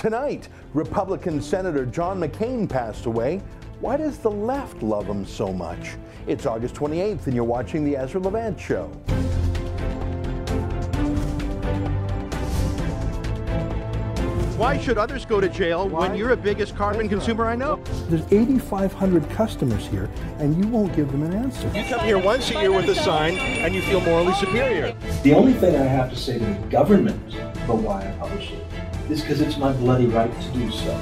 Tonight, Republican Senator John McCain passed away. Why does the left love him so much? It's August 28th, and you're watching The Ezra Levant Show. Why should others go to jail when you're the biggest carbon consumer I know? There's 8,500 customers here, and you won't give them an answer. You come here once a year with a sign, and you feel morally superior. The only thing I have to say to the government about why I publish it is because it's my bloody right to do so.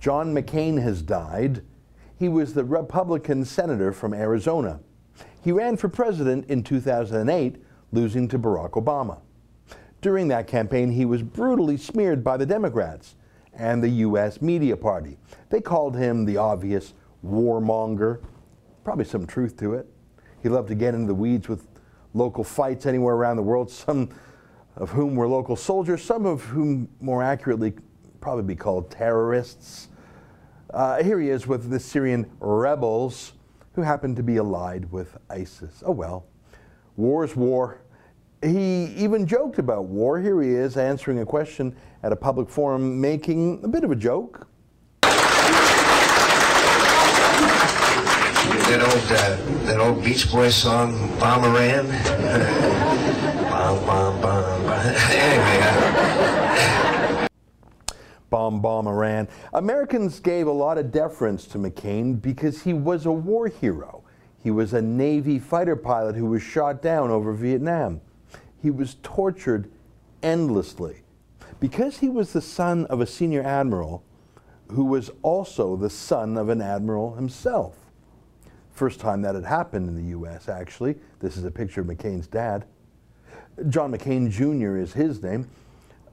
John McCain has died. He was the Republican senator from Arizona. He ran for president in 2008 losing to Barack Obama. During that campaign, he was brutally smeared by the Democrats and the U.S. media party. They called him the obvious warmonger. Probably some truth to it. He loved to get into the weeds with local fights anywhere around the world, some of whom were local soldiers, some of whom, more accurately, probably be called terrorists. Uh, here he is with the Syrian rebels who happen to be allied with ISIS. Oh well, war's war. He even joked about war. Here he is answering a question at a public forum, making a bit of a joke. That old, uh, that old Beach Boys song, Bomb Iran. bomb, bomb, bomb, bomb. Anyway, uh, Bomb Bomb Iran. Americans gave a lot of deference to McCain because he was a war hero. He was a Navy fighter pilot who was shot down over Vietnam. He was tortured endlessly. Because he was the son of a senior admiral who was also the son of an admiral himself. First time that had happened in the U.S., actually. This is a picture of McCain's dad. John McCain Jr. is his name,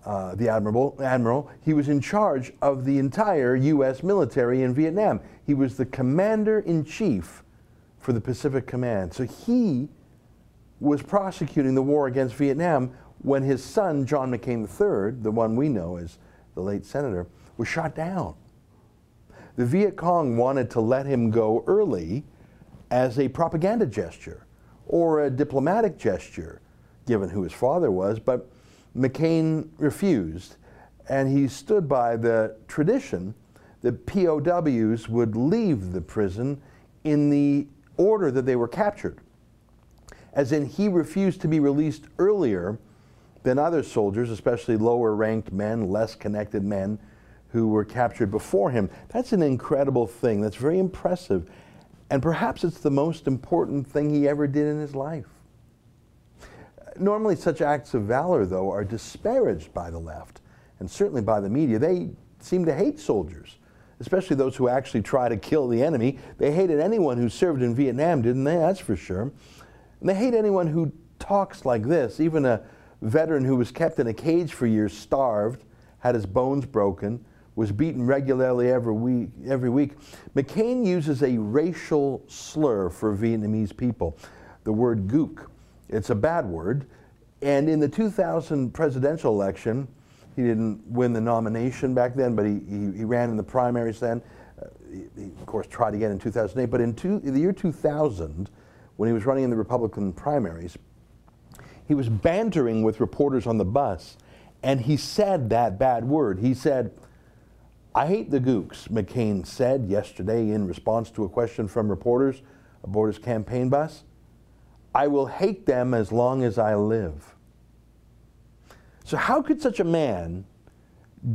uh, the admiral, admiral. He was in charge of the entire U.S. military in Vietnam. He was the commander in chief for the Pacific Command. So he was prosecuting the war against Vietnam when his son, John McCain III, the one we know as the late senator, was shot down. The Viet Cong wanted to let him go early as a propaganda gesture or a diplomatic gesture, given who his father was, but McCain refused, and he stood by the tradition that POWs would leave the prison in the order that they were captured. As in, he refused to be released earlier than other soldiers, especially lower ranked men, less connected men who were captured before him. That's an incredible thing. That's very impressive. And perhaps it's the most important thing he ever did in his life. Normally, such acts of valor, though, are disparaged by the left and certainly by the media. They seem to hate soldiers, especially those who actually try to kill the enemy. They hated anyone who served in Vietnam, didn't they? That's for sure. And they hate anyone who talks like this. Even a veteran who was kept in a cage for years, starved, had his bones broken, was beaten regularly every week. Every week. McCain uses a racial slur for Vietnamese people, the word gook. It's a bad word. And in the 2000 presidential election, he didn't win the nomination back then, but he, he, he ran in the primaries then. Uh, he, he, of course, tried again in 2008. But in, two, in the year 2000, when he was running in the Republican primaries, he was bantering with reporters on the bus, and he said that bad word. He said, I hate the gooks, McCain said yesterday in response to a question from reporters aboard his campaign bus. I will hate them as long as I live. So, how could such a man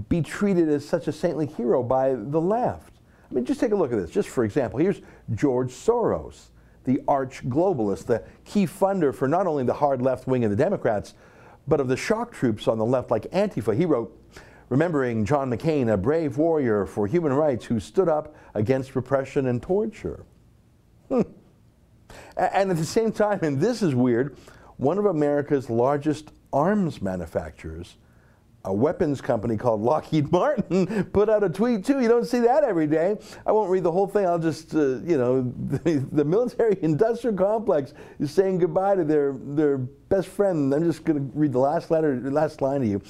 be treated as such a saintly hero by the left? I mean, just take a look at this. Just for example, here's George Soros, the arch globalist, the key funder for not only the hard left wing of the Democrats, but of the shock troops on the left, like Antifa. He wrote, remembering John McCain, a brave warrior for human rights who stood up against repression and torture. Hmm. And at the same time, and this is weird, one of America's largest arms manufacturers, a weapons company called Lockheed Martin, put out a tweet too. You don't see that every day. I won't read the whole thing. I'll just, uh, you know, the, the military industrial complex is saying goodbye to their, their best friend. I'm just going to read the last letter, last line to you.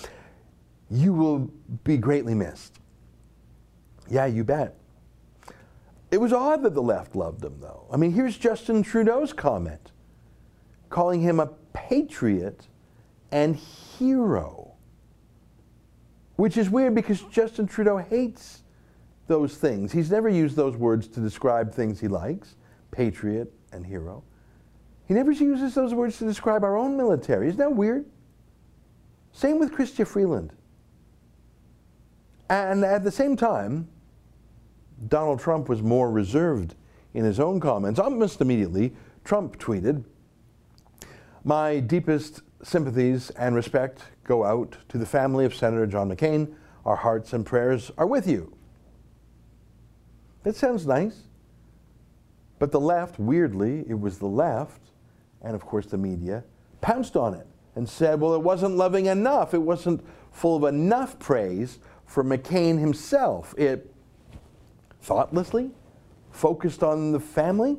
You will be greatly missed. Yeah, you bet. It was odd that the left loved him, though. I mean, here's Justin Trudeau's comment calling him a patriot and hero. Which is weird because Justin Trudeau hates those things. He's never used those words to describe things he likes patriot and hero. He never uses those words to describe our own military. Isn't that weird? Same with Chrystia Freeland. And at the same time, Donald Trump was more reserved in his own comments. Almost immediately, Trump tweeted, My deepest sympathies and respect go out to the family of Senator John McCain. Our hearts and prayers are with you. That sounds nice. But the left, weirdly, it was the left, and of course the media, pounced on it and said, well, it wasn't loving enough. It wasn't full of enough praise for McCain himself. It thoughtlessly focused on the family.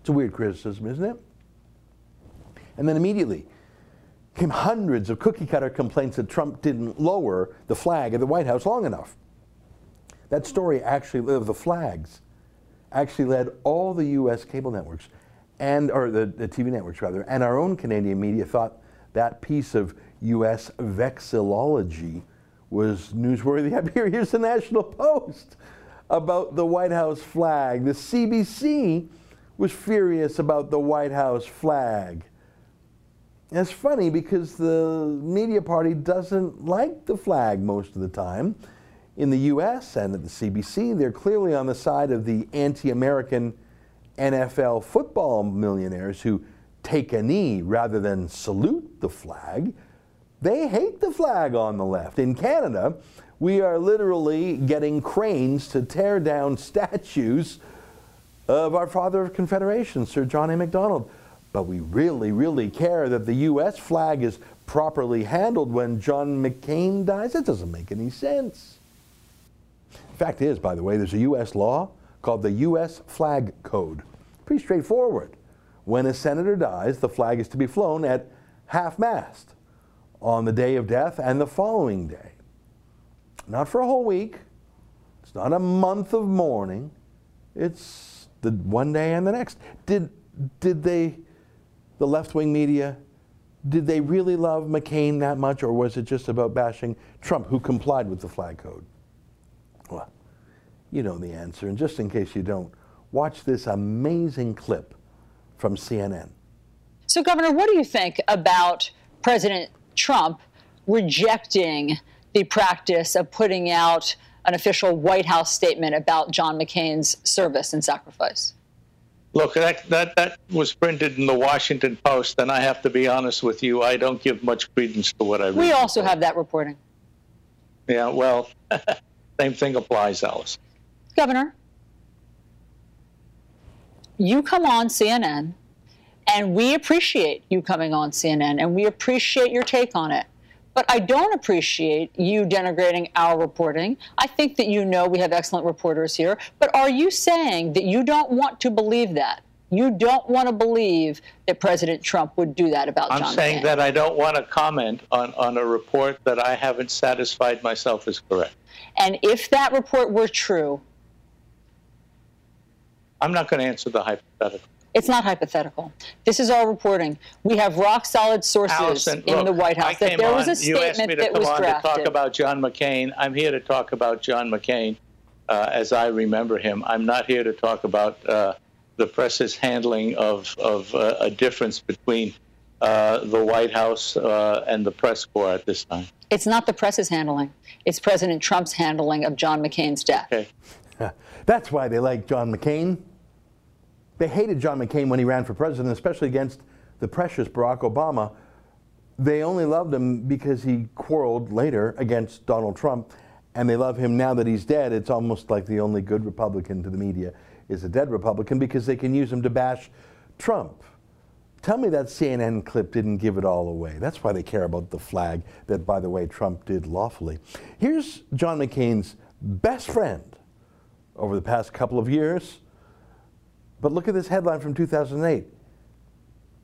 It's a weird criticism, isn't it? And then immediately came hundreds of cookie cutter complaints that Trump didn't lower the flag at the White House long enough. That story actually, of the flags, actually led all the U.S. cable networks and, or the, the TV networks rather, and our own Canadian media thought that piece of U.S. vexillology was newsworthy. Here, Here's the National Post about the White House flag. The CBC was furious about the White House flag. And it's funny because the media party doesn't like the flag most of the time. In the US and at the CBC, they're clearly on the side of the anti American NFL football millionaires who take a knee rather than salute the flag. They hate the flag on the left. In Canada, we are literally getting cranes to tear down statues of our father of Confederation, Sir John A. Macdonald. But we really, really care that the U.S. flag is properly handled when John McCain dies. It doesn't make any sense. Fact is, by the way, there's a U.S. law called the U.S. Flag Code. Pretty straightforward. When a senator dies, the flag is to be flown at half mast on the day of death and the following day. Not for a whole week. It's not a month of mourning. It's the one day and the next. Did did they the left-wing media did they really love McCain that much or was it just about bashing Trump who complied with the flag code? Well, you know the answer and just in case you don't, watch this amazing clip from CNN. So Governor, what do you think about President Trump rejecting the practice of putting out an official White House statement about John McCain's service and sacrifice? Look, that, that, that was printed in the Washington Post, and I have to be honest with you, I don't give much credence to what I read. We also have that reporting. Yeah, well, same thing applies, Alice. Governor, you come on CNN, and we appreciate you coming on CNN, and we appreciate your take on it. But I don't appreciate you denigrating our reporting. I think that you know we have excellent reporters here. But are you saying that you don't want to believe that? You don't want to believe that President Trump would do that about I'm John saying McCain. that I don't want to comment on, on a report that I haven't satisfied myself is correct. And if that report were true, I'm not going to answer the hypothetical. It's not hypothetical. This is all reporting. We have rock solid sources Allison, in look, the White House I that came there on, was a you asked me to come on drafted. to talk about John McCain. I'm here to talk about John McCain uh, as I remember him. I'm not here to talk about uh, the press's handling of, of uh, a difference between uh, the White House uh, and the press corps at this time. It's not the press's handling. It's President Trump's handling of John McCain's death. Okay. That's why they like John McCain. They hated John McCain when he ran for president, especially against the precious Barack Obama. They only loved him because he quarreled later against Donald Trump, and they love him now that he's dead. It's almost like the only good Republican to the media is a dead Republican because they can use him to bash Trump. Tell me that CNN clip didn't give it all away. That's why they care about the flag that, by the way, Trump did lawfully. Here's John McCain's best friend over the past couple of years. But look at this headline from 2008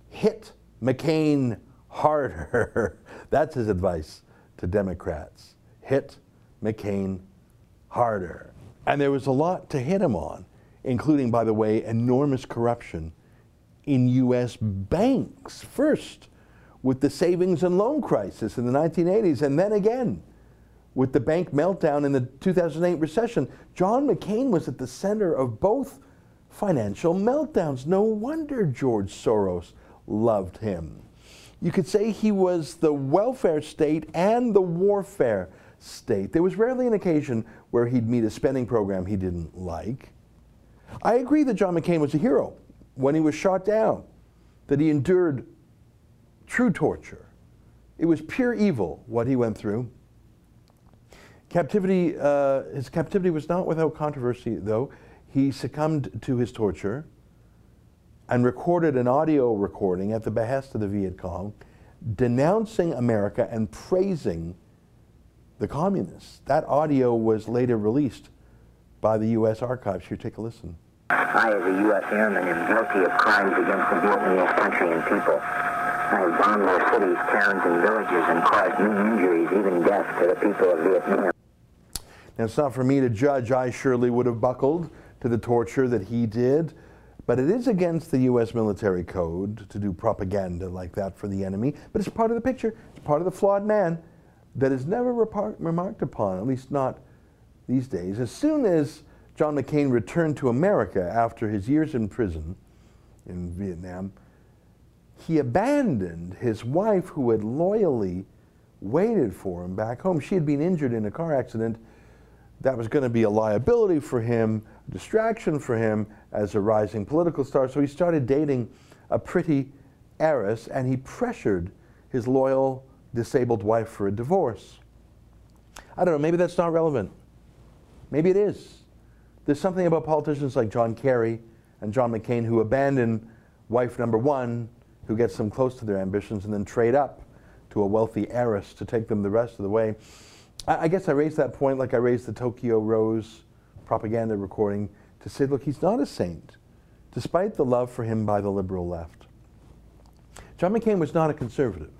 Hit McCain harder. That's his advice to Democrats. Hit McCain harder. And there was a lot to hit him on, including, by the way, enormous corruption in U.S. banks. First, with the savings and loan crisis in the 1980s, and then again with the bank meltdown in the 2008 recession. John McCain was at the center of both financial meltdowns. No wonder George Soros loved him. You could say he was the welfare state and the warfare state. There was rarely an occasion where he'd meet a spending program he didn't like. I agree that John McCain was a hero when he was shot down, that he endured true torture. It was pure evil what he went through. Captivity, uh, his captivity was not without controversy, though. He succumbed to his torture and recorded an audio recording at the behest of the Viet Cong denouncing America and praising the communists. That audio was later released by the U.S. Archives. Here, take a listen. I, as a U.S. airman, am guilty of crimes against the Vietnamese country and people. I have bombed their cities, towns, and villages and caused many injuries, even death, to the people of Vietnam. Now, it's not for me to judge. I surely would have buckled to the torture that he did. But it is against the U.S. military code to do propaganda like that for the enemy. But it's part of the picture. It's part of the flawed man that is never remarked upon, at least not these days. As soon as John McCain returned to America after his years in prison in Vietnam, he abandoned his wife who had loyally waited for him back home. She had been injured in a car accident that was going to be a liability for him, distraction for him as a rising political star. So he started dating a pretty heiress and he pressured his loyal disabled wife for a divorce. I don't know, maybe that's not relevant. Maybe it is. There's something about politicians like John Kerry and John McCain who abandon wife number one, who gets them close to their ambitions, and then trade up to a wealthy heiress to take them the rest of the way. I, I guess I raised that point like I raised the Tokyo Rose propaganda recording to say, look, he's not a saint, despite the love for him by the liberal left. John McCain was not a conservative.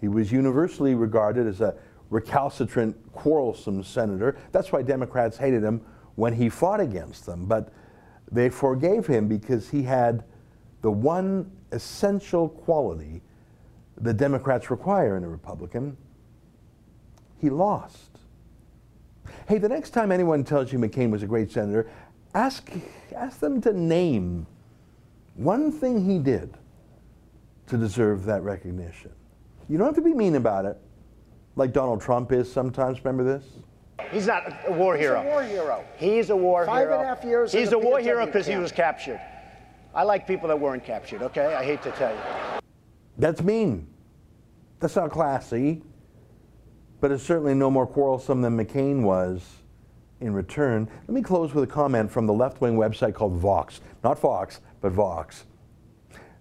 He was universally regarded as a recalcitrant, quarrelsome senator. That's why Democrats hated him when he fought against them. But they forgave him because he had the one essential quality the Democrats require in a Republican he lost. Hey, the next time anyone tells you McCain was a great senator, ask, ask them to name one thing he did to deserve that recognition. You don't have to be mean about it, like Donald Trump is sometimes. Remember this? He's not a war hero. He's a war hero. He's a war Five hero. Five and a half years. He's a war hero because he was captured. I like people that weren't captured, okay? I hate to tell you. That's mean. That's not classy but is certainly no more quarrelsome than McCain was in return. Let me close with a comment from the left wing website called Vox. Not Fox, but Vox.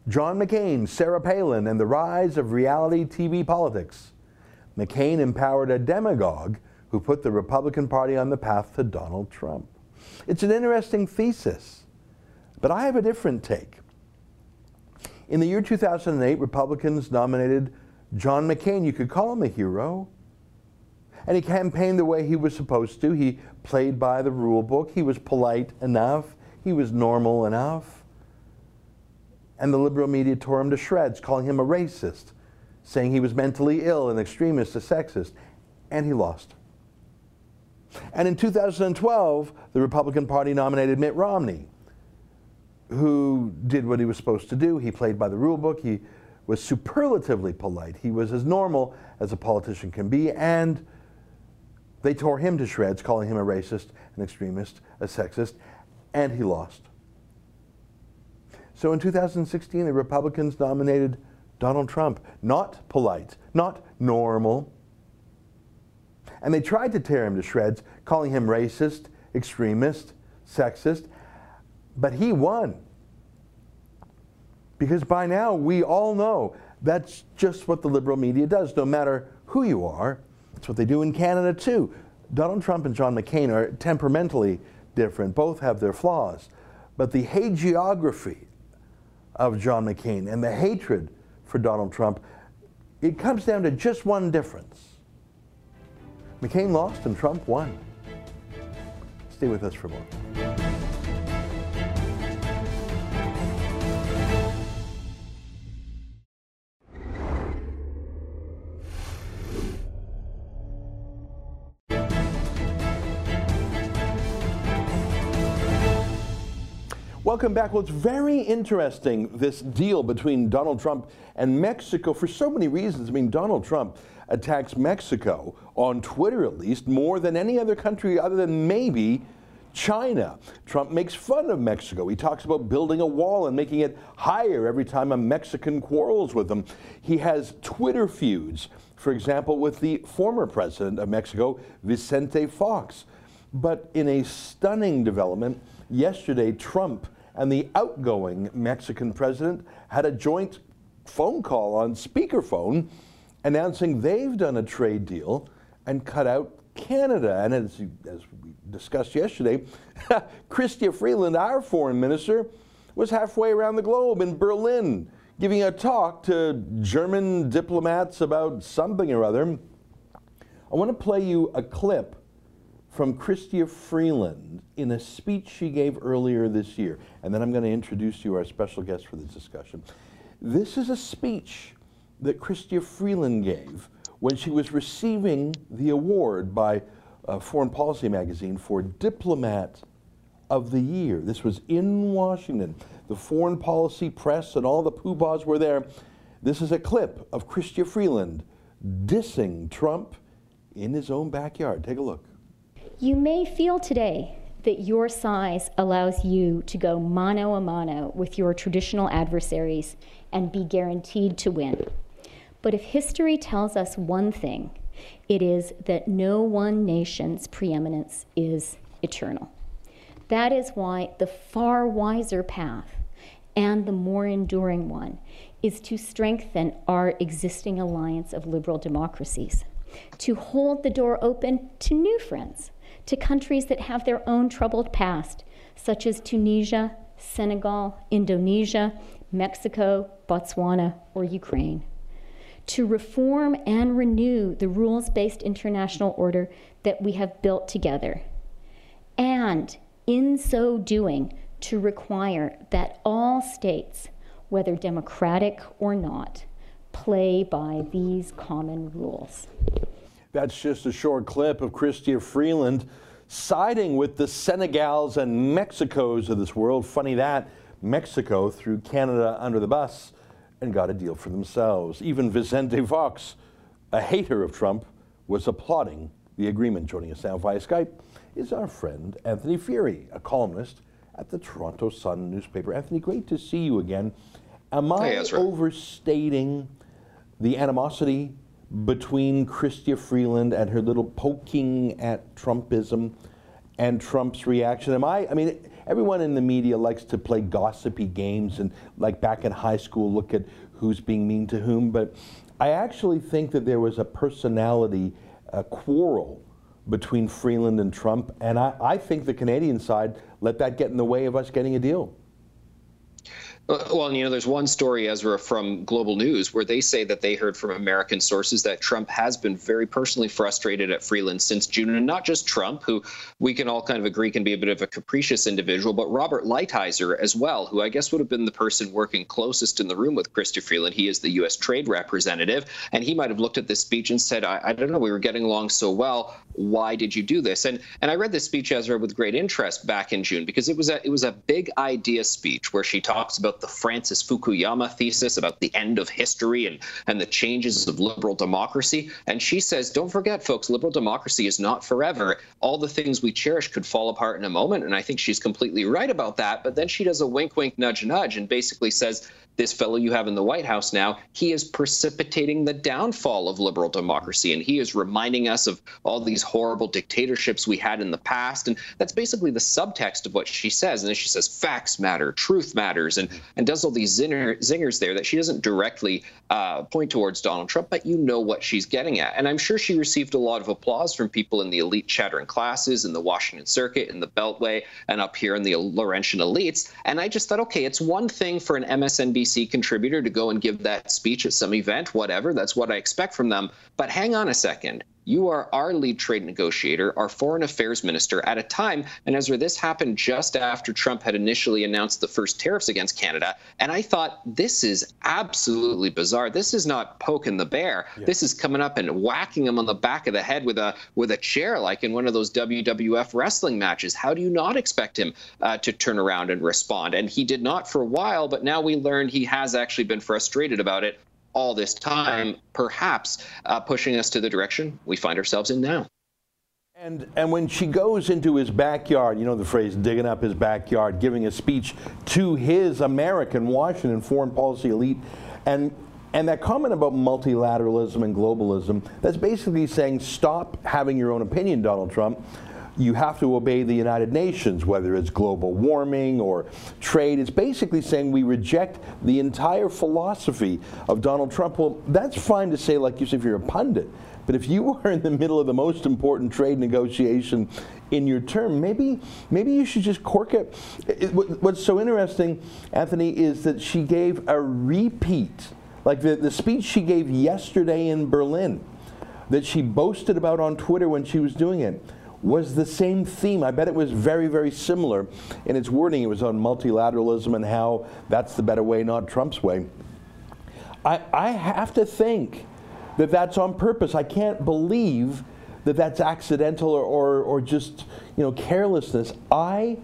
John McCain, Sarah Palin, and the rise of reality TV politics. McCain empowered a demagogue who put the Republican Party on the path to Donald Trump. It's an interesting thesis, but I have a different take. In the year 2008, Republicans nominated John McCain. You could call him a hero. And he campaigned the way he was supposed to. He played by the rule book. He was polite enough. He was normal enough. And the liberal media tore him to shreds, calling him a racist, saying he was mentally ill, an extremist, a sexist. And he lost. And in 2012, the Republican Party nominated Mitt Romney, who did what he was supposed to do. He played by the rule book. He was superlatively polite. He was as normal as a politician can be. And they tore him to shreds, calling him a racist, an extremist, a sexist, and he lost. So in 2016, the Republicans nominated Donald Trump. Not polite, not normal. And they tried to tear him to shreds, calling him racist, extremist, sexist, but he won. Because by now, we all know that's just what the liberal media does, no matter who you are that's what they do in Canada too. Donald Trump and John McCain are temperamentally different. Both have their flaws. But the hagiography of John McCain and the hatred for Donald Trump, it comes down to just one difference. McCain lost and Trump won. Stay with us for more. Welcome back. Well, it's very interesting, this deal between Donald Trump and Mexico for so many reasons. I mean, Donald Trump attacks Mexico, on Twitter at least, more than any other country other than maybe China. Trump makes fun of Mexico. He talks about building a wall and making it higher every time a Mexican quarrels with him. He has Twitter feuds, for example, with the former president of Mexico, Vicente Fox. But in a stunning development, yesterday Trump and the outgoing Mexican president had a joint phone call on speakerphone announcing they've done a trade deal and cut out Canada. And as, as we discussed yesterday, Chrystia Freeland, our foreign minister, was halfway around the globe in Berlin giving a talk to German diplomats about something or other. I want to play you a clip from Chrystia Freeland in a speech she gave earlier this year. And then I'm going to introduce you our special guest for this discussion. This is a speech that Chrystia Freeland gave when she was receiving the award by uh, Foreign Policy magazine for Diplomat of the Year. This was in Washington. The foreign policy press and all the poobahs were there. This is a clip of Chrystia Freeland dissing Trump in his own backyard. Take a look. You may feel today that your size allows you to go mano a mano with your traditional adversaries and be guaranteed to win. But if history tells us one thing, it is that no one nation's preeminence is eternal. That is why the far wiser path and the more enduring one is to strengthen our existing alliance of liberal democracies, to hold the door open to new friends, to countries that have their own troubled past, such as Tunisia, Senegal, Indonesia, Mexico, Botswana, or Ukraine to reform and renew the rules based international order that we have built together. And in so doing, to require that all states, whether democratic or not, play by these common rules. That's just a short clip of Chrystia Freeland siding with the Senegals and Mexicos of this world. Funny that Mexico threw Canada under the bus and got a deal for themselves. Even Vicente Fox, a hater of Trump, was applauding the agreement. Joining us now via Skype is our friend Anthony Furey, a columnist at the Toronto Sun newspaper. Anthony, great to see you again. Am I hey, overstating the animosity between Chrystia Freeland and her little poking at Trumpism and Trump's reaction? Am I? I mean, everyone in the media likes to play gossipy games and, like back in high school, look at who's being mean to whom. But I actually think that there was a personality a quarrel between Freeland and Trump, and I, I think the Canadian side let that get in the way of us getting a deal. Uh, well, you know, there's one story, Ezra, from Global News where they say that they heard from American sources that Trump has been very personally frustrated at Freeland since June. And not just Trump, who we can all kind of agree can be a bit of a capricious individual, but Robert Lighthizer as well, who I guess would have been the person working closest in the room with Chrystia Freeland. He is the U.S. trade representative. And he might have looked at this speech and said, I, I don't know, we were getting along so well. Why did you do this? And and I read this speech, Ezra, with great interest back in June because it was a it was a big idea speech where she talks about the Francis Fukuyama thesis about the end of history and, and the changes of liberal democracy. And she says, don't forget, folks, liberal democracy is not forever. All the things we cherish could fall apart in a moment. And I think she's completely right about that. But then she does a wink, wink, nudge, nudge, and basically says, this fellow you have in the White House now, he is precipitating the downfall of liberal democracy. And he is reminding us of all these horrible dictatorships we had in the past. And that's basically the subtext of what she says. And then she says facts matter, truth matters, and, and does all these zinger, zingers there that she doesn't directly uh, point towards Donald Trump, but you know what she's getting at. And I'm sure she received a lot of applause from people in the elite chattering classes, in the Washington Circuit, in the Beltway, and up here in the Laurentian elites. And I just thought, okay, it's one thing for an MSNBC NBC contributor to go and give that speech at some event, whatever. That's what I expect from them. But hang on a second. You are our lead trade negotiator, our foreign affairs minister at a time. And Ezra, this happened just after Trump had initially announced the first tariffs against Canada. And I thought, this is absolutely bizarre. This is not poking the bear. Yeah. This is coming up and whacking him on the back of the head with a with a chair, like in one of those WWF wrestling matches. How do you not expect him uh, to turn around and respond? And he did not for a while, but now we learned he has actually been frustrated about it all this time, perhaps uh, pushing us to the direction we find ourselves in now. And, and when she goes into his backyard, you know the phrase, digging up his backyard, giving a speech to his American Washington foreign policy elite, and and that comment about multilateralism and globalism, that's basically saying stop having your own opinion, Donald Trump you have to obey the United Nations, whether it's global warming or trade. It's basically saying we reject the entire philosophy of Donald Trump. Well, that's fine to say, like you said, if you're a pundit. But if you are in the middle of the most important trade negotiation in your term, maybe maybe you should just cork it. what's so interesting, Anthony, is that she gave a repeat, like the, the speech she gave yesterday in Berlin, that she boasted about on Twitter when she was doing it was the same theme. I bet it was very, very similar in its wording. It was on multilateralism and how that's the better way, not Trump's way. I, I have to think that that's on purpose. I can't believe that that's accidental or, or, or just you know carelessness. I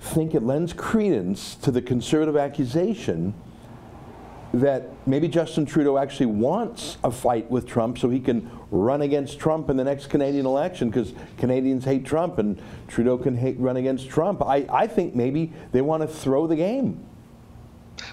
think it lends credence to the conservative accusation that maybe Justin Trudeau actually wants a fight with Trump so he can run against Trump in the next Canadian election because Canadians hate Trump and Trudeau can hate, run against Trump. I, I think maybe they want to throw the game.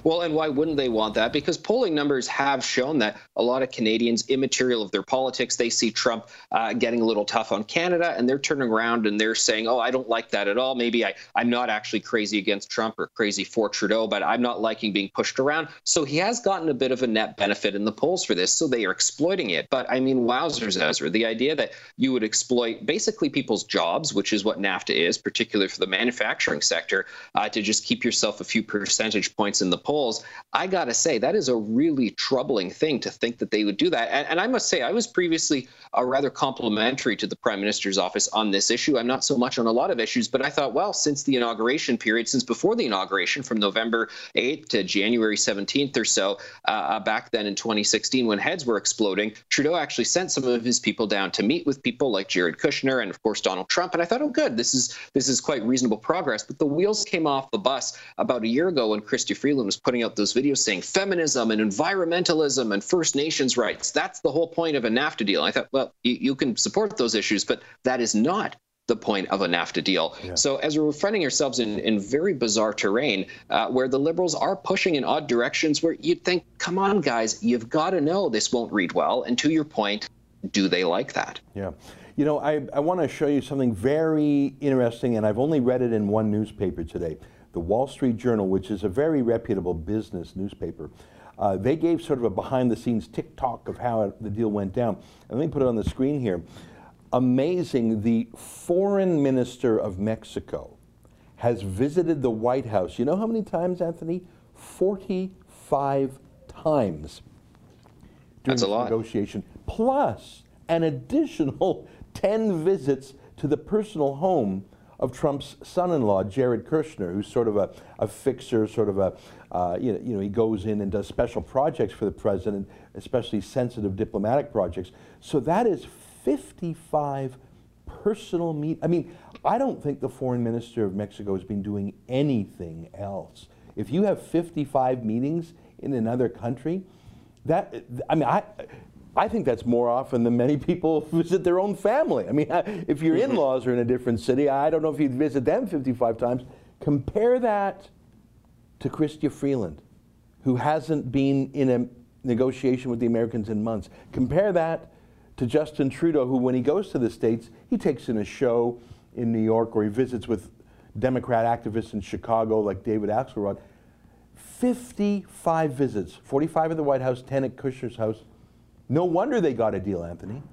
Well, and why wouldn't they want that? Because polling numbers have shown that a lot of Canadians, immaterial of their politics, they see Trump uh, getting a little tough on Canada, and they're turning around and they're saying, "Oh, I don't like that at all. Maybe I, I'm not actually crazy against Trump or crazy for Trudeau, but I'm not liking being pushed around." So he has gotten a bit of a net benefit in the polls for this. So they are exploiting it. But I mean, wowzers, Ezra, the idea that you would exploit basically people's jobs, which is what NAFTA is, particularly for the manufacturing sector, uh, to just keep yourself a few percentage points in the polls, I got to say, that is a really troubling thing to think that they would do that. And, and I must say, I was previously uh, rather complimentary to the prime minister's office on this issue. I'm not so much on a lot of issues, but I thought, well, since the inauguration period, since before the inauguration, from November 8th to January 17th or so, uh, uh, back then in 2016, when heads were exploding, Trudeau actually sent some of his people down to meet with people like Jared Kushner and, of course, Donald Trump. And I thought, oh, good, this is this is quite reasonable progress. But the wheels came off the bus about a year ago when Chrystia Freeland was putting out those videos saying feminism and environmentalism and First Nations rights. That's the whole point of a NAFTA deal. I thought, well, you, you can support those issues, but that is not the point of a NAFTA deal. Yeah. So as we're finding ourselves in, in very bizarre terrain uh, where the liberals are pushing in odd directions where you'd think, come on, guys, you've got to know this won't read well. And to your point, do they like that? Yeah. You know, I, I want to show you something very interesting, and I've only read it in one newspaper today the Wall Street Journal, which is a very reputable business newspaper, uh, they gave sort of a behind the scenes tick-tock of how it, the deal went down. And let me put it on the screen here. Amazing, the foreign minister of Mexico has visited the White House. You know how many times, Anthony? 45 times during That's a lot. negotiation, plus an additional 10 visits to the personal home of Trump's son-in-law, Jared Kushner, who's sort of a, a fixer, sort of a, uh, you, know, you know, he goes in and does special projects for the president, especially sensitive diplomatic projects. So that is 55 personal meet. I mean, I don't think the foreign minister of Mexico has been doing anything else. If you have 55 meetings in another country, that I mean, I I think that's more often than many people visit their own family. I mean, if your mm-hmm. in laws are in a different city, I don't know if you'd visit them 55 times. Compare that to Chrystia Freeland, who hasn't been in a negotiation with the Americans in months. Compare that to Justin Trudeau, who, when he goes to the States, he takes in a show in New York or he visits with Democrat activists in Chicago like David Axelrod. 55 visits, 45 at the White House, 10 at Kushner's house. No wonder they got a deal, Anthony.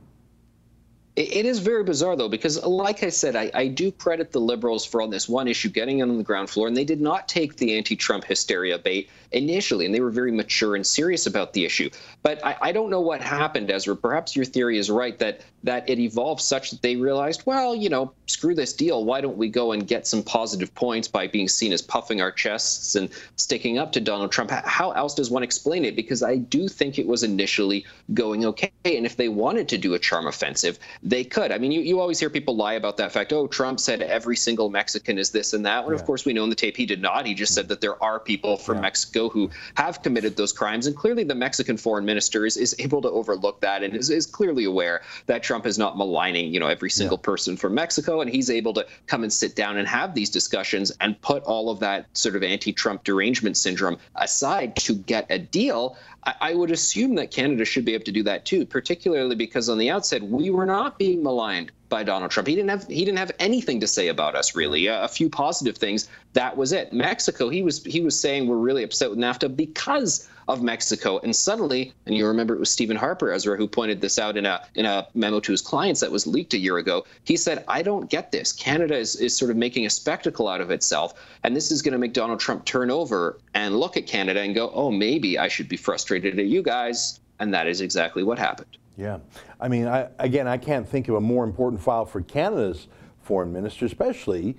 It is very bizarre, though, because, like I said, I, I, do credit the liberals for on this one issue getting on the ground floor, and they did not take the anti Trump hysteria bait initially, and they were very mature and serious about the issue. But I, I, don't know what happened, Ezra. Perhaps your theory is right that that it evolved such that they realized, well, you know, screw this deal. Why don't we go and get some positive points by being seen as puffing our chests and sticking up to Donald Trump? How else does one explain it? Because I do think it was initially going okay, and if they wanted to do a charm offensive, they could. I mean, you, you always hear people lie about that fact. Oh, Trump said every single Mexican is this and that. When, yeah. of course, we know in the tape he did not. He just said that there are people from yeah. Mexico who have committed those crimes. And clearly, the Mexican foreign minister is, is able to overlook that and is, is clearly aware that Trump is not maligning, you know, every single yeah. person from Mexico. And he's able to come and sit down and have these discussions and put all of that sort of anti Trump derangement syndrome aside to get a deal. I, I would assume that Canada should be able to do that too, particularly because on the outset, we were not being maligned by Donald Trump. He didn't have he didn't have anything to say about us really. A, few positive things. That was it. Mexico. He was he was saying we're really upset with NAFTA because of Mexico. And suddenly, and you remember it was Stephen Harper Ezra who pointed this out in a in a memo to his clients that was leaked a year ago. He said, "I don't get this. Canada is is sort of making a spectacle out of itself, and this is going to make Donald Trump turn over and look at Canada and go, "Oh, maybe I should be frustrated at you guys." And that is exactly what happened. Yeah. I mean, I, again, I can't think of a more important file for Canada's foreign minister, especially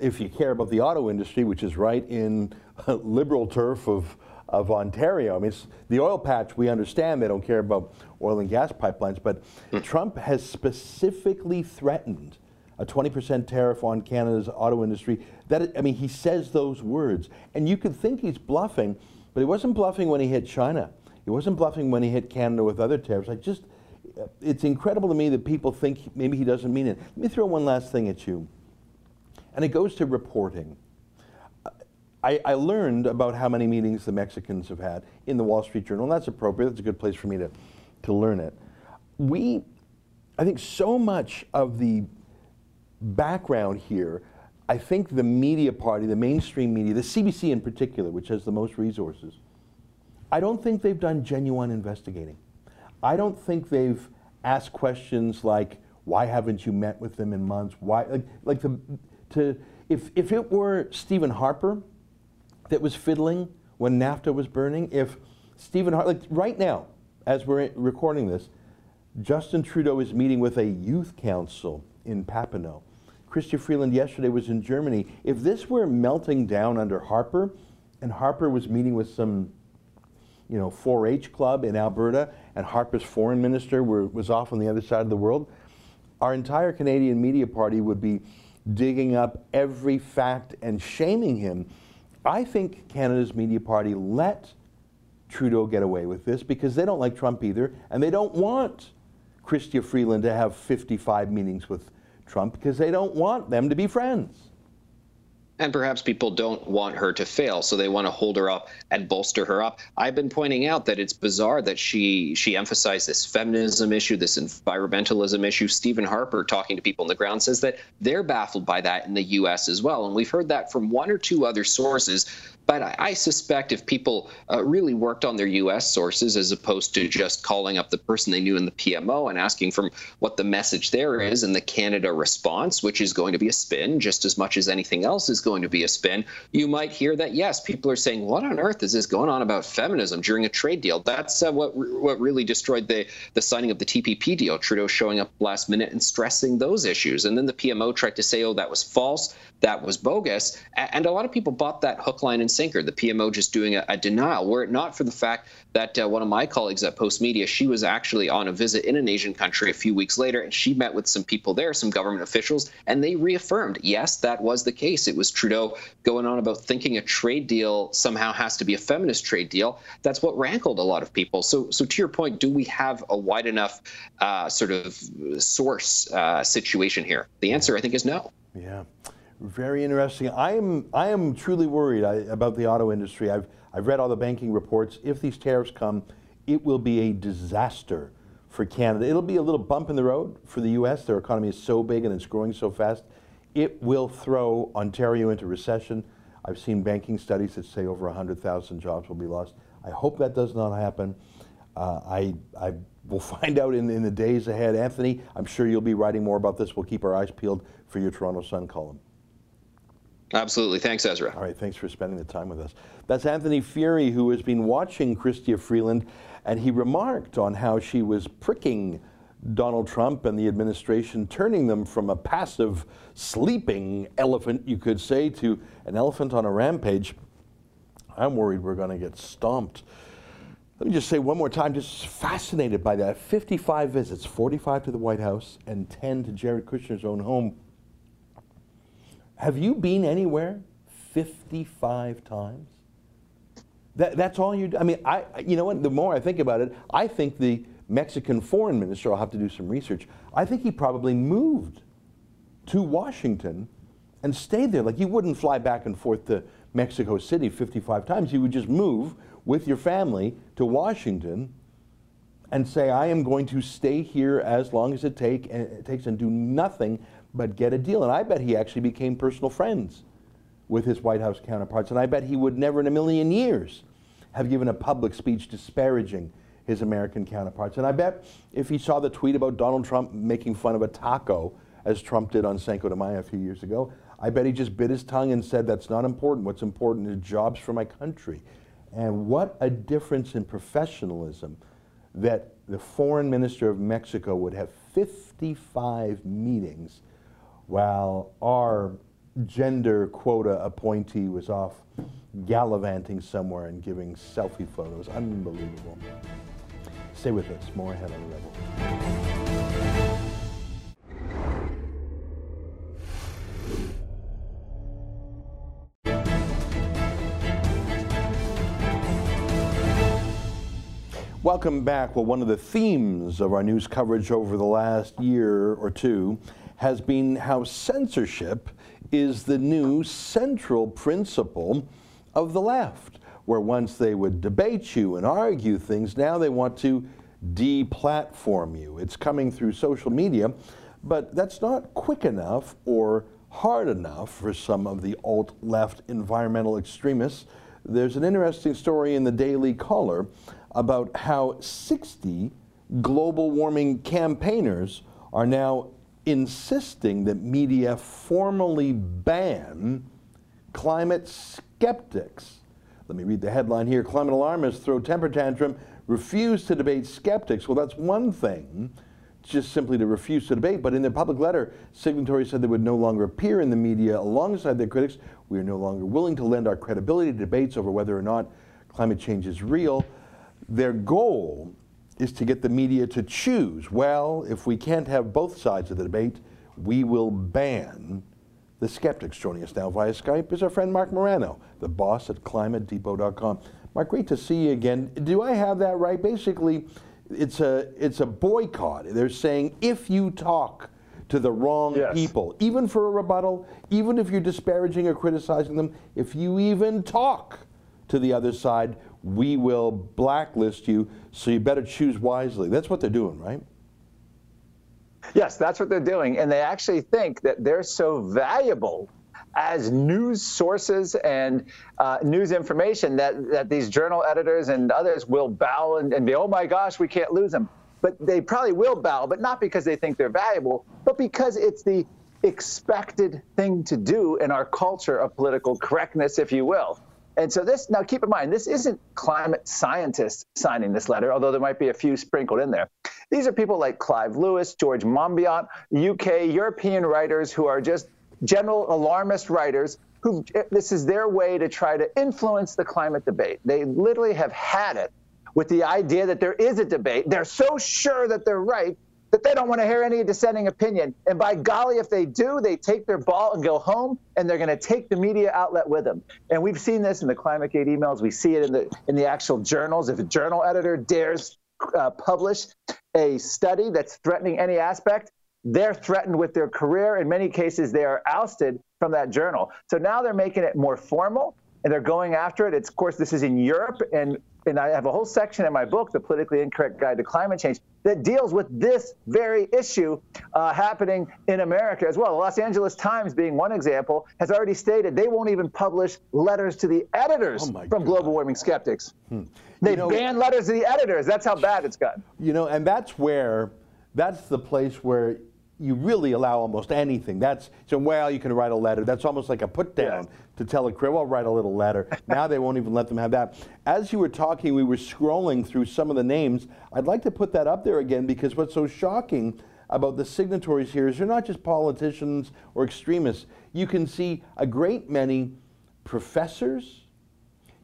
if you care about the auto industry, which is right in liberal turf of, of Ontario. I mean, the oil patch, we understand they don't care about oil and gas pipelines, but mm. Trump has specifically threatened a 20% tariff on Canada's auto industry. That I mean, he says those words, and you could think he's bluffing, but he wasn't bluffing when he hit China. He wasn't bluffing when he hit Canada with other tariffs. I just it's incredible to me that people think maybe he doesn't mean it. Let me throw one last thing at you, and it goes to reporting. I, I, learned about how many meetings the Mexicans have had in the Wall Street Journal, and that's appropriate. That's a good place for me to, to learn it. We, I think so much of the background here, I think the media party, the mainstream media, the CBC in particular, which has the most resources, I don't think they've done genuine investigating. I don't think they've asked questions like, why haven't you met with them in months? Why, like, like the, to, if, if it were Stephen Harper that was fiddling when NAFTA was burning, if Stephen Harper, like right now, as we're recording this, Justin Trudeau is meeting with a youth council in Papineau. Chrystia Freeland yesterday was in Germany. If this were melting down under Harper, and Harper was meeting with some you know, 4-H club in Alberta, and Harper's foreign minister were, was off on the other side of the world, our entire Canadian media party would be digging up every fact and shaming him. I think Canada's media party let Trudeau get away with this because they don't like Trump either, and they don't want Chrystia Freeland to have 55 meetings with Trump because they don't want them to be friends. And perhaps people don't want her to fail, so they want to hold her up and bolster her up. I've been pointing out that it's bizarre that she she emphasized this feminism issue, this environmentalism issue. Stephen Harper, talking to people on the ground, says that they're baffled by that in the U.S. as well, and we've heard that from one or two other sources but I, I suspect if people uh, really worked on their U.S. sources as opposed to just calling up the person they knew in the PMO and asking from what the message there is and the Canada response, which is going to be a spin just as much as anything else is going to be a spin, you might hear that yes, people are saying, "What on earth is this going on about feminism during a trade deal?" That's uh, what what really destroyed the the signing of the TPP deal. Trudeau showing up last minute and stressing those issues, and then the PMO tried to say, "Oh, that was false, that was bogus," and a lot of people bought that hook, line, and sinker. The PMO just doing a, a denial. Were it not for the fact that uh, one of my colleagues at Postmedia, she was actually on a visit in an Asian country a few weeks later, and she met with some people there, some government officials, and they reaffirmed, yes, that was the case. It was Trudeau going on about thinking a trade deal somehow has to be a feminist trade deal. That's what rankled a lot of people. So, so to your point, do we have a wide enough uh, sort of source uh, situation here? The answer, I think, is no. Yeah. Very interesting. I am I am truly worried about the auto industry. I've I've read all the banking reports. If these tariffs come, it will be a disaster for Canada. It'll be a little bump in the road for the U.S. Their economy is so big and it's growing so fast. It will throw Ontario into recession. I've seen banking studies that say over 100,000 jobs will be lost. I hope that does not happen. Uh, I, I will find out in, in the days ahead. Anthony, I'm sure you'll be writing more about this. We'll keep our eyes peeled for your Toronto Sun column. Absolutely. Thanks, Ezra. All right. Thanks for spending the time with us. That's Anthony Furey, who has been watching Chrystia Freeland, and he remarked on how she was pricking Donald Trump and the administration, turning them from a passive, sleeping elephant, you could say, to an elephant on a rampage. I'm worried we're going to get stomped. Let me just say one more time, just fascinated by that. 55 visits, 45 to the White House and 10 to Jared Kushner's own home. Have you been anywhere 55 times? That, that's all you do. I mean, I, you know what? The more I think about it, I think the Mexican foreign minister, I'll have to do some research, I think he probably moved to Washington and stayed there. Like, you wouldn't fly back and forth to Mexico City 55 times. You would just move with your family to Washington and say, I am going to stay here as long as it, take, and it takes and do nothing but get a deal. And I bet he actually became personal friends with his White House counterparts. And I bet he would never in a million years have given a public speech disparaging his American counterparts. And I bet if he saw the tweet about Donald Trump making fun of a taco, as Trump did on Cinco de Mayo a few years ago, I bet he just bit his tongue and said, That's not important. What's important is jobs for my country. And what a difference in professionalism that the foreign minister of Mexico would have 55 meetings while our gender quota appointee was off gallivanting somewhere and giving selfie photos. Unbelievable. Stay with us. More ahead on the Rebel. Welcome back. Well, one of the themes of our news coverage over the last year or two has been how censorship is the new central principle of the left, where once they would debate you and argue things, now they want to deplatform you. It's coming through social media, but that's not quick enough or hard enough for some of the alt left environmental extremists. There's an interesting story in the Daily Caller about how 60 global warming campaigners are now insisting that media formally ban climate skeptics. Let me read the headline here. Climate alarmists throw temper tantrum, refuse to debate skeptics. Well, that's one thing, just simply to refuse to debate. But in their public letter, signatories said they would no longer appear in the media alongside their critics. We are no longer willing to lend our credibility to debates over whether or not climate change is real. Their goal is to get the media to choose. Well, if we can't have both sides of the debate, we will ban the skeptics. Joining us now via Skype is our friend Marc Morano, the boss at climatedepot.com. Mark, great to see you again. Do I have that right? Basically, it's a it's a boycott. They're saying if you talk to the wrong yes. people, even for a rebuttal, even if you're disparaging or criticizing them, if you even talk to the other side, we will blacklist you, so you better choose wisely. That's what they're doing, right? Yes, that's what they're doing. And they actually think that they're so valuable as news sources and uh, news information that, that these journal editors and others will bow and, and be, oh my gosh, we can't lose them. But they probably will bow, but not because they think they're valuable, but because it's the expected thing to do in our culture of political correctness, if you will. And so this now keep in mind this isn't climate scientists signing this letter, although there might be a few sprinkled in there. These are people like Clive Lewis, George Monbiot, UK, European writers who are just general alarmist writers who this is their way to try to influence the climate debate. They literally have had it with the idea that there is a debate. They're so sure that they're right that they don't want to hear any dissenting opinion. And by golly, if they do, they take their ball and go home, and they're going to take the media outlet with them. And we've seen this in the ClimateGate emails. We see it in the in the actual journals. If a journal editor dares uh, publish a study that's threatening any aspect, they're threatened with their career. In many cases, they are ousted from that journal. So now they're making it more formal and they're going after it. It's, of course, this is in Europe, and and I have a whole section in my book, The Politically Incorrect Guide to Climate Change, that deals with this very issue uh, happening in America as well. The Los Angeles Times, being one example, has already stated they won't even publish letters to the editors oh from God. global warming skeptics. Hmm. They you know, ban letters to the editors. That's how bad it's gotten. You know, and that's where, that's the place where you really allow almost anything. That's so well you can write a letter. That's almost like a put down Yes. to tell a crib, I'll write a little letter. now they won't even let them have that. As you were talking, we were scrolling through some of the names. I'd like to put that up there again because what's so shocking about the signatories here is they're not just politicians or extremists. You can see a great many professors.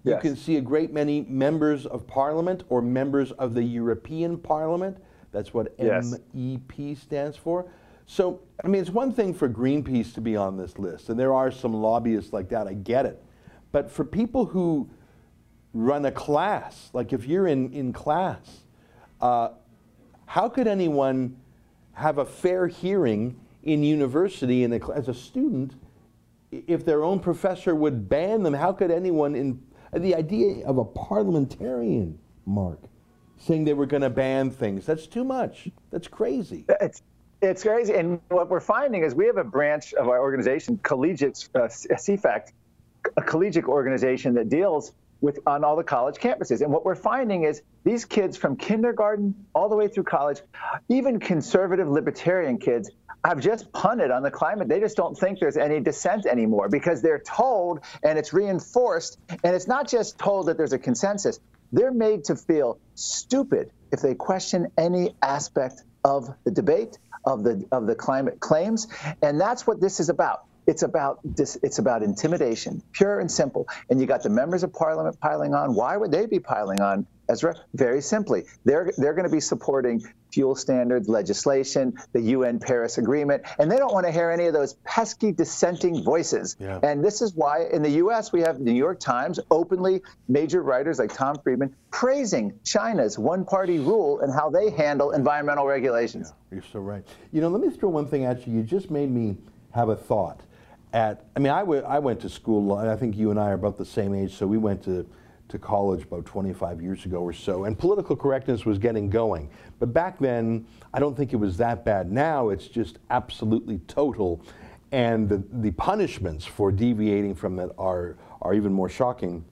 Yes. You can see a great many members of parliament or members of the European Parliament. That's what Yes. MEP stands for. So, I mean, it's one thing for Greenpeace to be on this list, and there are some lobbyists like that, I get it. But for people who run a class, like if you're in, in class, uh, how could anyone have a fair hearing in university in a, as a student if their own professor would ban them? How could anyone in the idea of a parliamentarian, Marc, saying they were going to ban things? That's too much. That's crazy. It's it's crazy, and what we're finding is we have a branch of our organization, Collegiate uh, CFACT, a collegiate organization that deals with on all the college campuses. And what we're finding is these kids from kindergarten all the way through college, even conservative libertarian kids, have just punted on the climate. They just don't think there's any dissent anymore because they're told and it's reinforced. And it's not just told that there's a consensus. They're made to feel stupid if they question any aspect of the debate of the of the climate claims, and that's what this is about. It's about this. It's about intimidation, pure and simple. And you got the members of parliament piling on. Why would they be piling on, Ezra? Very simply, they're they're going to be supporting fuel standards legislation, the UN Paris Agreement, and they don't want to hear any of those pesky dissenting voices. Yeah. And this is why in the U.S. we have the New York Times openly major writers like Tom Friedman praising China's one-party rule and how they handle environmental regulations. You're so right. You know, let me throw one thing at you. You just made me have a thought. At, I mean, I I went to school. I think you and I are about the same age, so we went to, to college about 25 years ago or so, and political correctness was getting going. But back then, I don't think it was that bad. Now it's just absolutely total, and the, the punishments for deviating from it are, are even more shocking.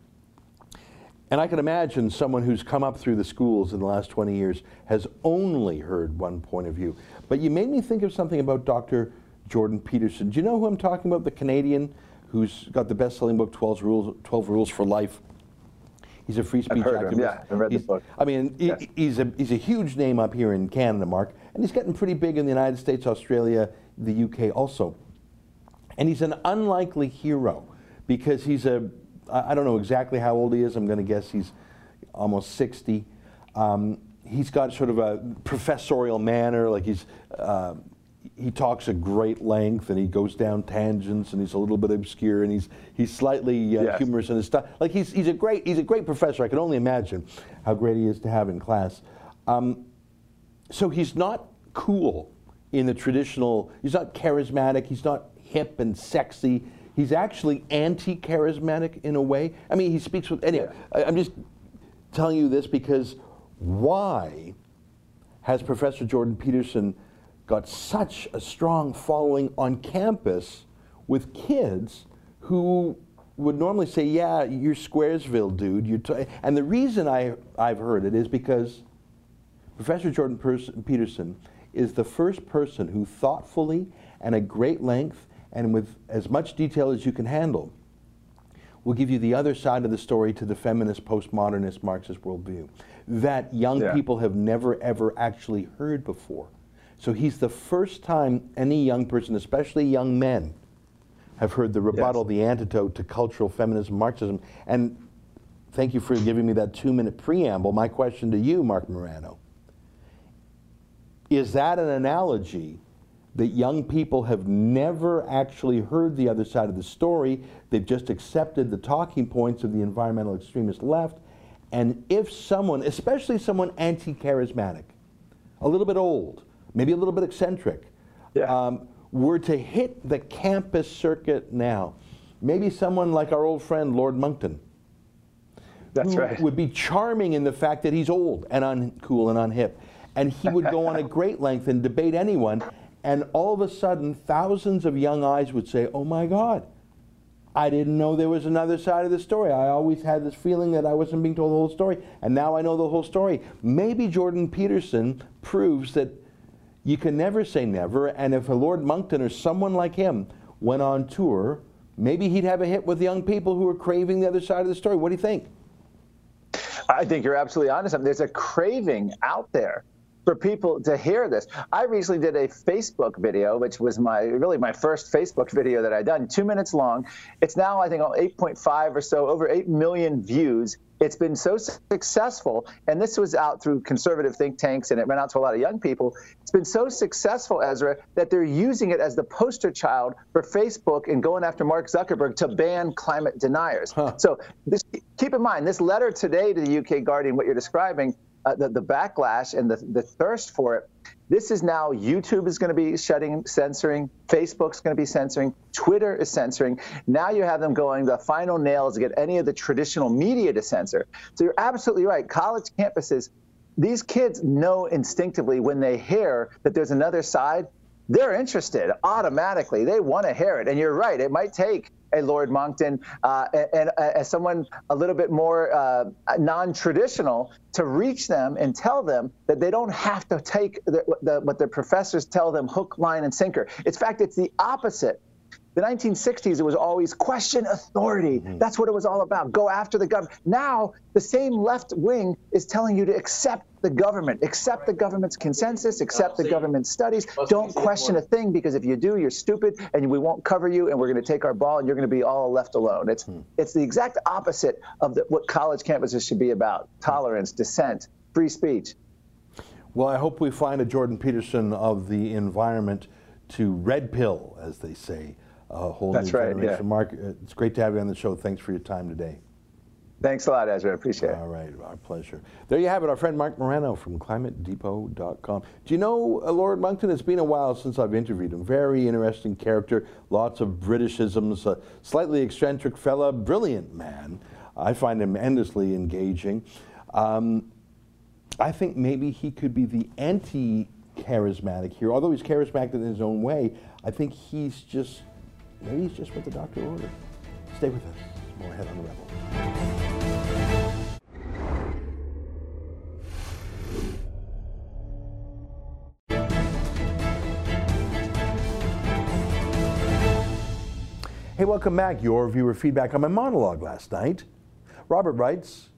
And I can imagine someone who's come up through the schools in the last 20 years has only heard one point of view. But you made me think of something about Dr. Jordan Peterson. Do you know who I'm talking about? The Canadian who's got the best selling book, 12 Rules, 12 Rules for Life. He's a free speech activist. him, yeah. I've read the book. I mean, he- he's, a, he's a huge name up here in Canada, Marc, and he's getting pretty big in the United States, Australia, the UK also. And he's an unlikely hero because he's a I don't know exactly how old he is. I'm going to guess he's almost 60. Um, he's got sort of a professorial manner, like he's, uh, he talks at great length and he goes down tangents and he's a little bit obscure and he's, he's slightly uh, Yes. humorous in his stuff. Like he's, he's, a great, he's a great professor. I can only imagine how great he is to have in class. Um, so he's not cool in the traditional, he's not charismatic, he's not hip and sexy. He's actually anti charismatic in a way. I mean, he speaks with, anyway, I, I'm just telling you this because why has Professor Jordan Peterson got such a strong following on campus with kids who would normally say, Yeah, you're Squaresville, dude. You're. And the reason I, I've heard it is because Professor Jordan Pers- Peterson is the first person who thoughtfully and at great length and with as much detail as you can handle will give you the other side of the story to the feminist, postmodernist, Marxist worldview that young Yeah. people have never ever actually heard before. So he's the first time any young person, especially young men, have heard the rebuttal, the antidote to cultural feminism, Marxism. And thank you for giving me that two minute preamble. My question to you, Marc Morano is that an analogy that young people have never actually heard the other side of the story? They've just accepted the talking points of the environmental extremist left. And if someone, especially someone anti charismatic, a little bit old, maybe a little bit eccentric, um, were to hit the campus circuit now, maybe someone like our old friend Lord Monckton, That's who right. would be charming in the fact that he's old and uncool and unhip. And he would go on a great length and debate anyone. And all of a sudden, thousands of young eyes would say, Oh my God, I didn't know there was another side of the story. I always had this feeling that I wasn't being told the whole story, and now I know the whole story. Maybe Jordan Peterson proves that you can never say never, and if a Lord Monckton or someone like him went on tour, maybe he'd have a hit with young people who are craving the other side of the story. What do you think? I think you're absolutely honest. There's a craving out there for people to hear this. I recently did a Facebook video, which was my really my first Facebook video that I'd done, two minutes long. It's now I think 8.5 or so, over 8 million views. It's been so successful, and this was out through conservative think tanks, and it went out to a lot of young people. It's been so successful, Ezra, that they're using it as the poster child for Facebook and going after Mark Zuckerberg to ban climate deniers. Huh. So this, keep in mind, this letter today to the UK Guardian, what you're describing, uh, the, the backlash and the, the thirst for it. This is now YouTube is going to be shutting, censoring. Facebook's going to be censoring. Twitter is censoring. Now you have them going the final nails to get any of the traditional media to censor. So you're absolutely right. College campuses, these kids know instinctively when they hear that there's another side, they're interested automatically. They want to hear it. And you're right. It might take a Lord Monckton uh, and, and uh, as someone a little bit more uh, non-traditional to reach them and tell them that they don't have to take the, the, what their professors tell them hook, line, and sinker. In fact, it's the opposite the 1960s, it was always question authority. Mm-hmm. That's what it was all about. Go after the government. Now, the same left wing is telling you to accept the government, accept the government's consensus, accept the government's studies. Don't question a thing because if you do, you're stupid and we won't cover you and we're going to take our ball and you're going to be all left alone. It's, hmm. it's the exact opposite of the, what college campuses should be about tolerance, dissent, free speech. Well, I hope we find a Jordan Peterson of the environment to red pill, as they say a whole That's new right, generation. Yeah. Marc, it's great to have you on the show. Thanks for your time today. Thanks a lot, Ezra. I appreciate it. All right, our pleasure. There you have it, our friend Marc Morano from ClimateDepot.com. Do you know uh, Lord Monckton? It's been a while since I've interviewed him. Very interesting character, lots of Britishisms, a slightly eccentric fella, brilliant man. I find him endlessly engaging. Um, I think maybe he could be the anti charismatic here. Although he's charismatic in his own way, I think he's just Maybe it's just what the doctor ordered. Stay with us. More ahead on the Rebel. Hey, welcome back. Your viewer feedback on my monologue last night. Robert writes,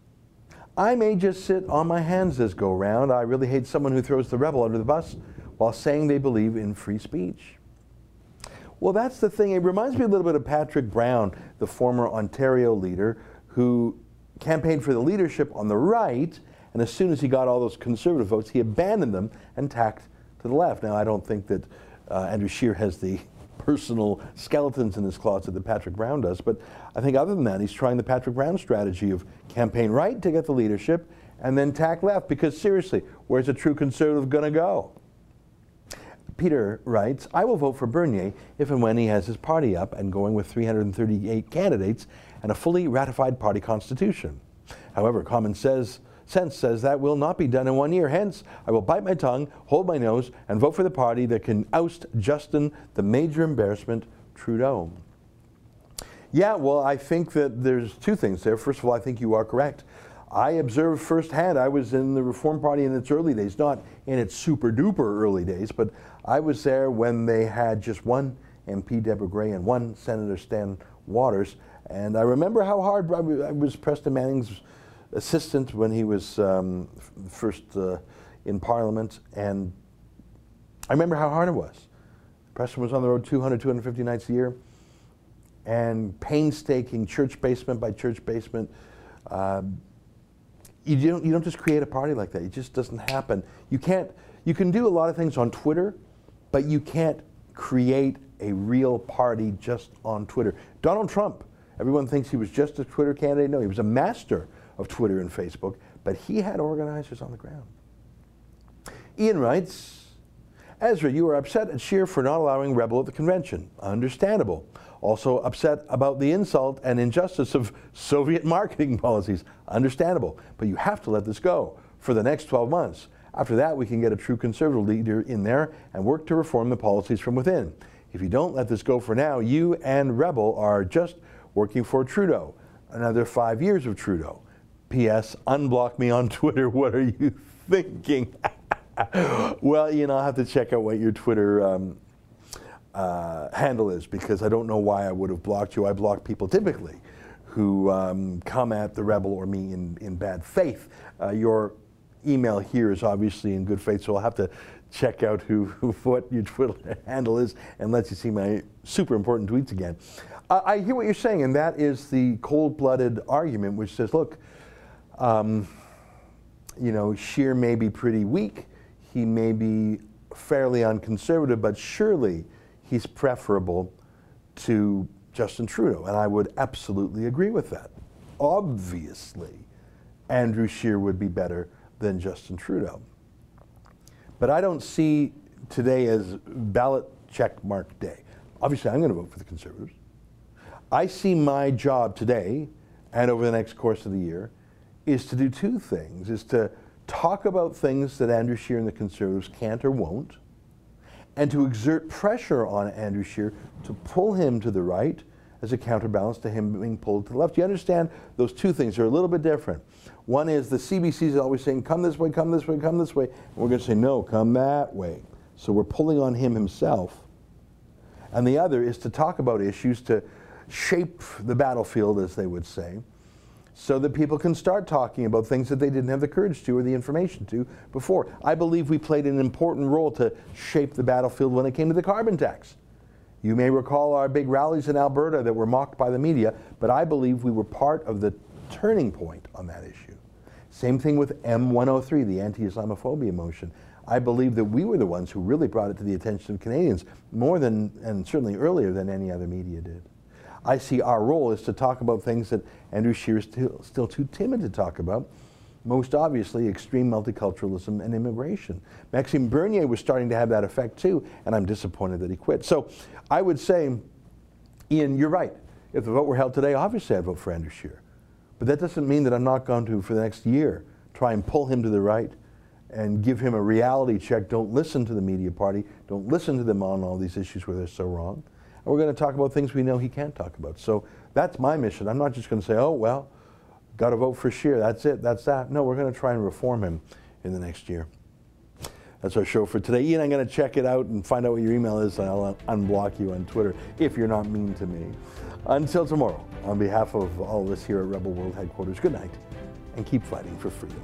I may just sit on my hands this go round. I really hate someone who throws the rebel under the bus while saying they believe in free speech. Well, that's the thing. It reminds me a little bit of Patrick Brown, the former Ontario leader, who campaigned for the leadership on the right, and as soon as he got all those conservative votes, he abandoned them and tacked to the left. Now, I don't think that uh, Andrew Scheer has the personal skeletons in his closet that Patrick Brown does, but I think other than that, he's trying the Patrick Brown strategy of campaign right to get the leadership and then tack left, because seriously, where's a true conservative going to go? Peter writes, I will vote for Bernier if and when he has his party up and going with 338 candidates and a fully ratified party constitution. However, common says, sense says that will not be done in one year. Hence, I will bite my tongue, hold my nose, and vote for the party that can oust Justin, the major embarrassment, Trudeau. Yeah, well, I think that there's two things there. First of all, I think you are correct. I observed firsthand, I was in the Reform Party in its early days, not in its super duper early days, but I was there when they had just one MP, Deborah Grey, and one Senator Stan Waters. And I remember how hard I was Preston Manning's assistant when he was um, first uh, in Parliament. And I remember how hard it was. Preston was on the road 200, 250 nights a year. And painstaking church basement by church basement. Uh, you don't, you don't just create a party like that. It just doesn't happen. You can't, you can do a lot of things on Twitter but you can't create a real party just on Twitter. Donald Trump, everyone thinks he was just a Twitter candidate. No, he was a master of Twitter and Facebook, but he had organizers on the ground. Ian writes, Ezra, you are upset at Scheer for not allowing Rebel at the convention. Understandable. Also upset about the insult and injustice of Soviet marketing policies. Understandable. But you have to let this go for the next 12 months. After that, we can get a true conservative leader in there and work to reform the policies from within. If you don't let this go for now, you and Rebel are just working for Trudeau. Another five years of Trudeau. P.S. Unblock me on Twitter. What are you thinking? well, you know, I'll have to check out what your Twitter um, uh, handle is because I don't know why I would have blocked you. I block people typically who um, come at the rebel or me in, in bad faith. Uh, your email here is obviously in good faith, so I'll have to check out who, who what your Twitter handle is and let you see my super important tweets again. Uh, I hear what you're saying, and that is the cold-blooded argument, which says, look, um, you know, Scheer may be pretty weak, he may be fairly unconservative, but surely he's preferable to Justin Trudeau. And I would absolutely agree with that. Obviously, Andrew Scheer would be better than Justin Trudeau. But I don't see today as ballot check mark day. Obviously, I'm going to vote for the Conservatives. I see my job today and over the next course of the year is to do two things, is to talk about things that Andrew Scheer and the Conservatives can't or won't, and to exert pressure on Andrew Scheer to pull him to the right as a counterbalance to him being pulled to the left. You understand those two things are a little bit different. One is the CBC is always saying, come this way, come this way, come this way. And we're going to say, no, come that way. So we're pulling on him himself. And the other is to talk about issues to shape the battlefield, as they would say, so that people can start talking about things that they didn't have the courage to or the information to before. I believe we played an important role to shape the battlefield when it came to the carbon tax. You may recall our big rallies in Alberta that were mocked by the media, but I believe we were part of the turning point on that issue. Same thing with M103, the anti Islamophobia motion. I believe that we were the ones who really brought it to the attention of Canadians more than, and certainly earlier than any other media did. I see our role is to talk about things that Andrew Scheer is still, still too timid to talk about. Most obviously, extreme multiculturalism and immigration. Maxime Bernier was starting to have that effect too, and I'm disappointed that he quit. So I would say, Ian, you're right. If the vote were held today, obviously I'd vote for Andrew Scheer. But that doesn't mean that I'm not going to, for the next year, try and pull him to the right and give him a reality check. Don't listen to the media party. Don't listen to them on all these issues where they're so wrong. And we're going to talk about things we know he can't talk about. So that's my mission. I'm not just going to say, oh, well, got to vote for Scheer. That's it. That's that. No, we're going to try and reform him in the next year. That's our show for today. Ian, I'm going to check it out and find out what your email is, and I'll unblock you on Twitter if you're not mean to me. Until tomorrow, on behalf of all of us here at Rebel World Headquarters, good night and keep fighting for freedom.